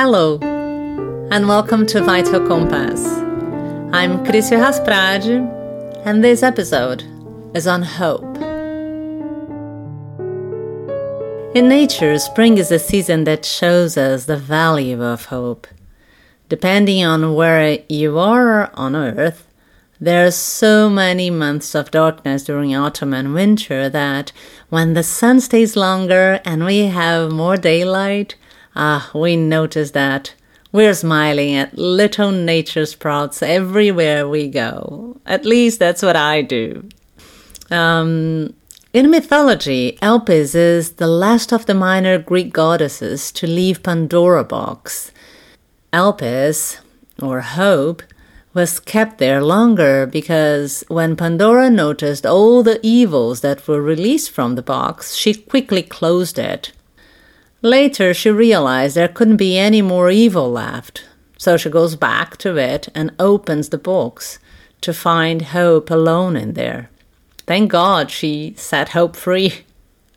Hello, and welcome to Vital Compass. I'm Crissia Hasprade, and this episode is on hope. In nature, spring is a season that shows us the value of hope. Depending on where you are on Earth, there are so many months of darkness during autumn and winter that when the sun stays longer and we have more daylight, ah, we notice that we're smiling at little nature sprouts everywhere we go. At least that's what I do. Um, in mythology, Elpis is the last of the minor Greek goddesses to leave Pandora box. Elpis, or Hope, was kept there longer because when Pandora noticed all the evils that were released from the box, she quickly closed it. Later, she realized there couldn't be any more evil left, so she goes back to it and opens the box to find Hope alone in there. Thank God she set Hope free.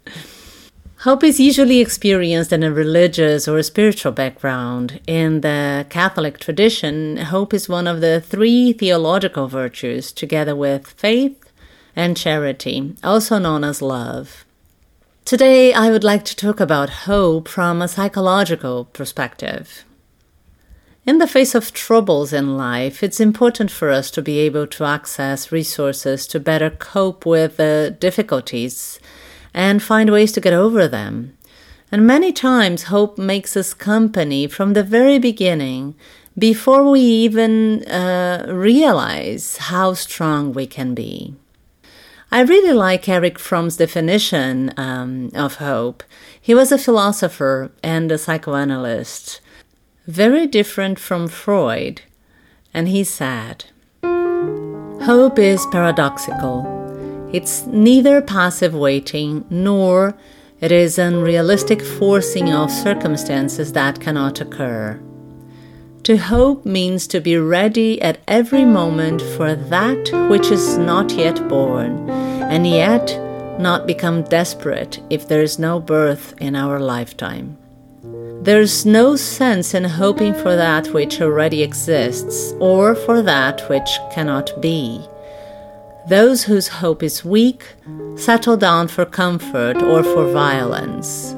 Hope is usually experienced in a religious or a spiritual background. In the Catholic tradition, hope is one of the three theological virtues, together with faith and charity, also known as love. Today, I would like to talk about hope from a psychological perspective. In the face of troubles in life, it's important for us to be able to access resources to better cope with the difficulties and find ways to get over them. And many times, hope makes us company from the very beginning before we even uh, realize how strong we can be. I really like Erich Fromm's definition um, of hope. He was a philosopher and a psychoanalyst, very different from Freud, and he said, Hope is paradoxical. It's neither passive waiting nor it is unrealistic forcing of circumstances that cannot occur. To hope means to be ready at every moment for that which is not yet born, and yet not become desperate if there is no birth in our lifetime. There's no sense in hoping for that which already exists or for that which cannot be. Those whose hope is weak settle down for comfort or for violence.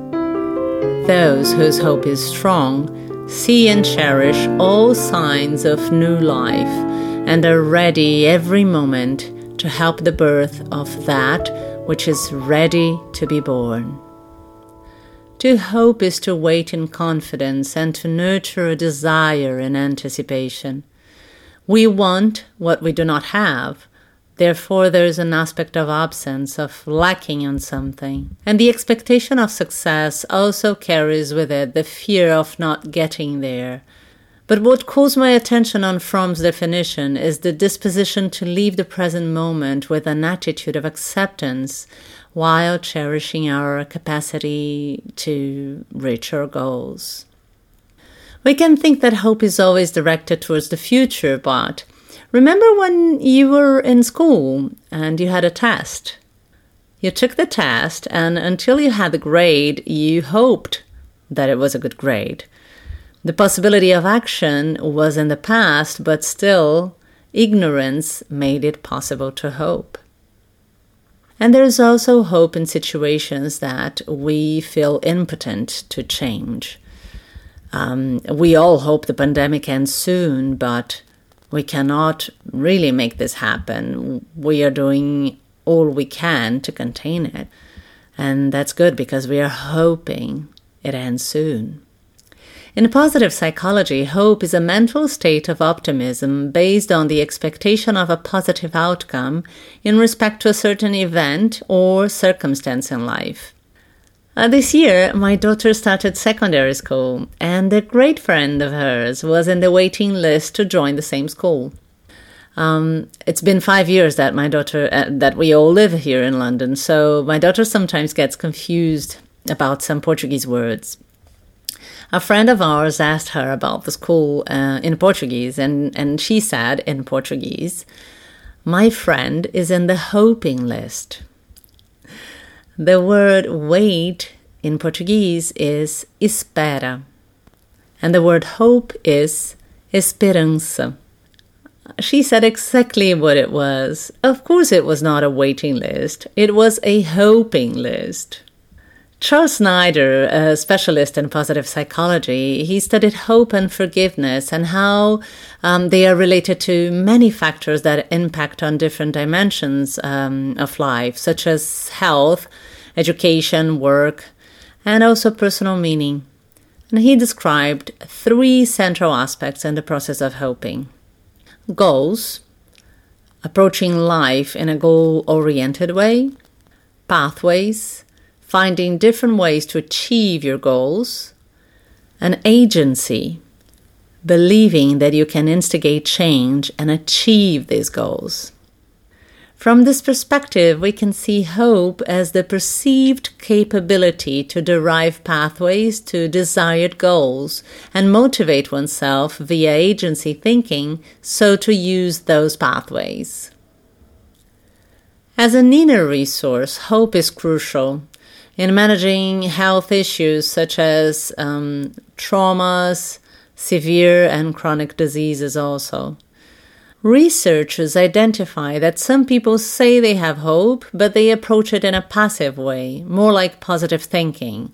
Those whose hope is strong see and cherish all signs of new life and are ready every moment to help the birth of that which is ready to be born. To hope is to wait in confidence and to nurture a desire in anticipation. We want what we do not have Therefore, there is an aspect of absence, of lacking on something. And the expectation of success also carries with it the fear of not getting there. But what calls my attention on Fromm's definition is the disposition to leave the present moment with an attitude of acceptance while cherishing our capacity to reach our goals. We can think that hope is always directed towards the future, but Remember when you were in school and you had a test? You took the test, and until you had the grade, you hoped that it was a good grade. The possibility of action was in the past, but still, ignorance made it possible to hope. And there is also hope in situations that we feel impotent to change. Um, we all hope the pandemic ends soon, but we cannot really make this happen. We are doing all we can to contain it. And that's good because we are hoping it ends soon. In positive psychology, hope is a mental state of optimism based on the expectation of a positive outcome in respect to a certain event or circumstance in life. Uh, this year, my daughter started secondary school, and a great friend of hers was in the waiting list to join the same school. Um, it's been five years that my daughter uh, that we all live here in London, so my daughter sometimes gets confused about some Portuguese words. A friend of ours asked her about the school uh, in Portuguese, and, and she said in Portuguese, My friend is in the hoping list. The word wait in Portuguese is espera. And the word hope is esperança. She said exactly what it was. Of course, it was not a waiting list, it was a hoping list. Charles Snyder, a specialist in positive psychology, he studied hope and forgiveness and how um, they are related to many factors that impact on different dimensions um, of life, such as health, education, work, and also personal meaning. And he described three central aspects in the process of hoping goals, approaching life in a goal oriented way, pathways, finding different ways to achieve your goals, and agency, believing that you can instigate change and achieve these goals. From this perspective, we can see hope as the perceived capability to derive pathways to desired goals and motivate oneself via agency thinking so to use those pathways. As an inner resource, hope is crucial in managing health issues such as um, traumas, severe and chronic diseases, also. Researchers identify that some people say they have hope, but they approach it in a passive way, more like positive thinking,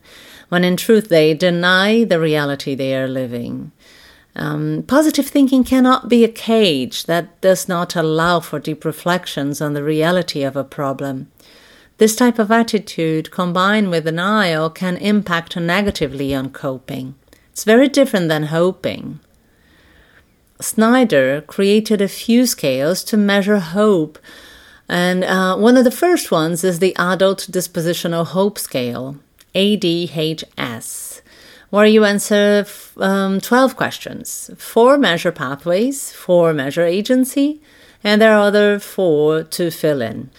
when in truth they deny the reality they are living. Um, positive thinking cannot be a cage that does not allow for deep reflections on the reality of a problem. This type of attitude, combined with denial, can impact negatively on coping. It's very different than hoping. Snyder created a few scales to measure hope. And uh, one of the first ones is the Adult Dispositional Hope Scale, ADHS, where you answer um, 12 questions. Four measure pathways, four measure agency, and there are other four to fill in.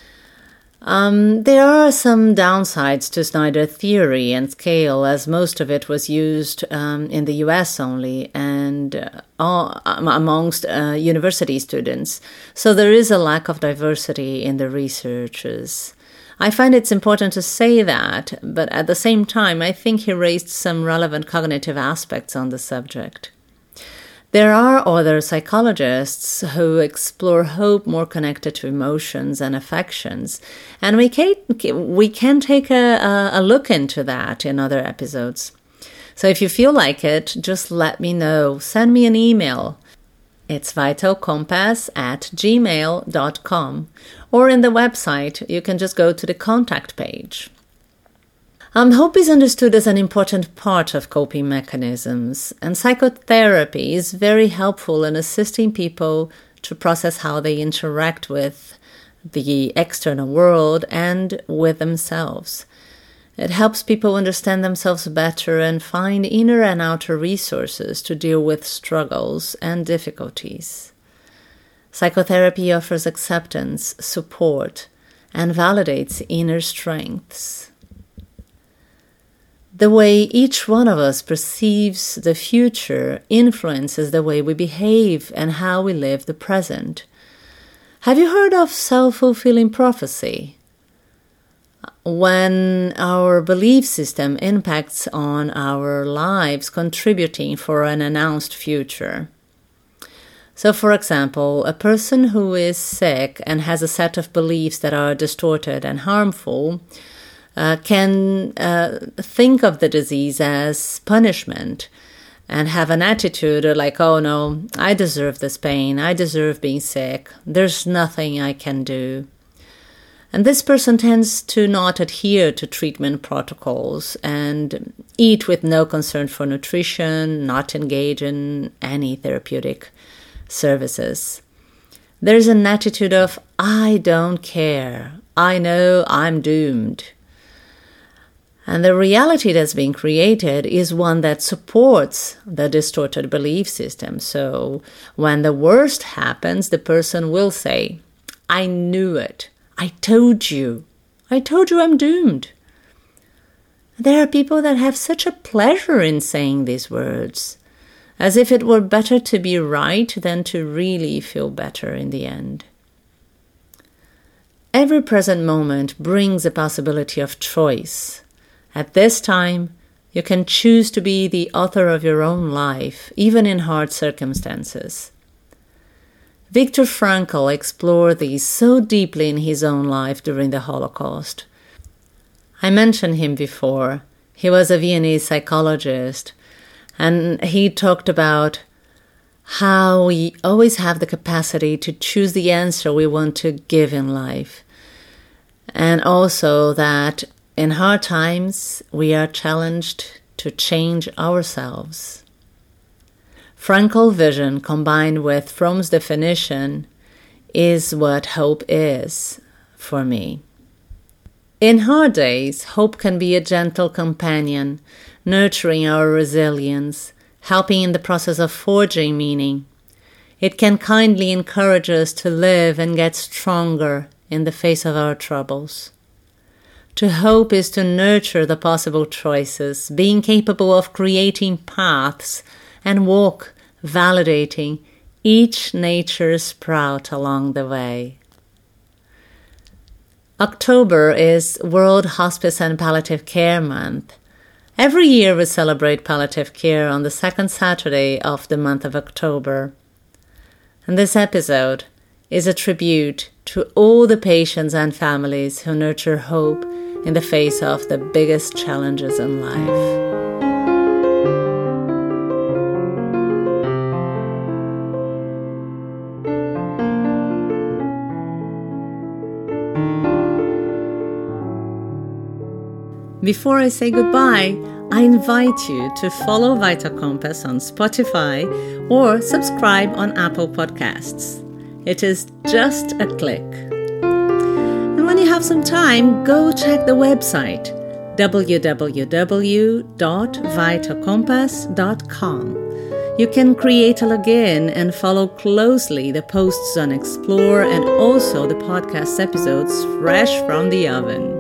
Um, there are some downsides to Snyder theory and scale, as most of it was used um, in the US only and uh, um, amongst uh, university students. So there is a lack of diversity in the researchers. I find it's important to say that, but at the same time, I think he raised some relevant cognitive aspects on the subject. There are other psychologists who explore hope more connected to emotions and affections, and we can, we can take a, a look into that in other episodes. So if you feel like it, just let me know. Send me an email. It's vitalcompass at gmail.com, or in the website, you can just go to the contact page. Um, hope is understood as an important part of coping mechanisms, and psychotherapy is very helpful in assisting people to process how they interact with the external world and with themselves. It helps people understand themselves better and find inner and outer resources to deal with struggles and difficulties. Psychotherapy offers acceptance, support, and validates inner strengths. The way each one of us perceives the future influences the way we behave and how we live the present. Have you heard of self fulfilling prophecy? When our belief system impacts on our lives, contributing for an announced future. So, for example, a person who is sick and has a set of beliefs that are distorted and harmful uh, can uh, think of the disease as punishment and have an attitude like, oh no, I deserve this pain, I deserve being sick, there's nothing I can do. And this person tends to not adhere to treatment protocols and eat with no concern for nutrition, not engage in any therapeutic services. There's an attitude of, I don't care, I know I'm doomed. And the reality that's being created is one that supports the distorted belief system. So when the worst happens, the person will say, I knew it. I told you. I told you I'm doomed. There are people that have such a pleasure in saying these words, as if it were better to be right than to really feel better in the end. Every present moment brings a possibility of choice at this time, You can choose to be the author of your own life, even in hard circumstances. Viktor Frankl explored these so deeply in his own life during the Holocaust. I mentioned him before. He was a Viennese psychologist, and he talked about how we always have the capacity to choose the answer we want to give in life. And also that in hard times we are challenged to change ourselves. Frankl vision combined with Fromm's definition is what hope is for me. In hard days, hope can be a gentle companion, nurturing our resilience, helping in the process of forging meaning. It can kindly encourage us to live and get stronger in the face of our troubles. To hope is to nurture the possible choices, being capable of creating paths and walk, validating each nature sprout along the way. October is World Hospice and Palliative Care Month. Every year we celebrate palliative care on the second Saturday of the month of October. In this episode is a tribute to all the patients and families who nurture hope in the face of the biggest challenges in life. Before I say goodbye, I invite you to follow Vital Compass on Spotify or subscribe on Apple Podcasts. It is just a click. And when you have some time, go check the website www.vitalcompass.com. You can create a login and follow closely the posts on Explore and also the podcast episodes fresh from the oven.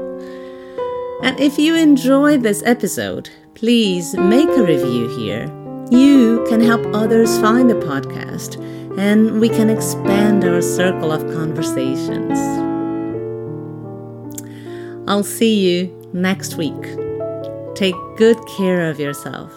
And if you enjoyed this episode, please make a review here. You can help others find the podcast, and we can expand our circle of conversations. I'll see you next week. Take good care of yourself.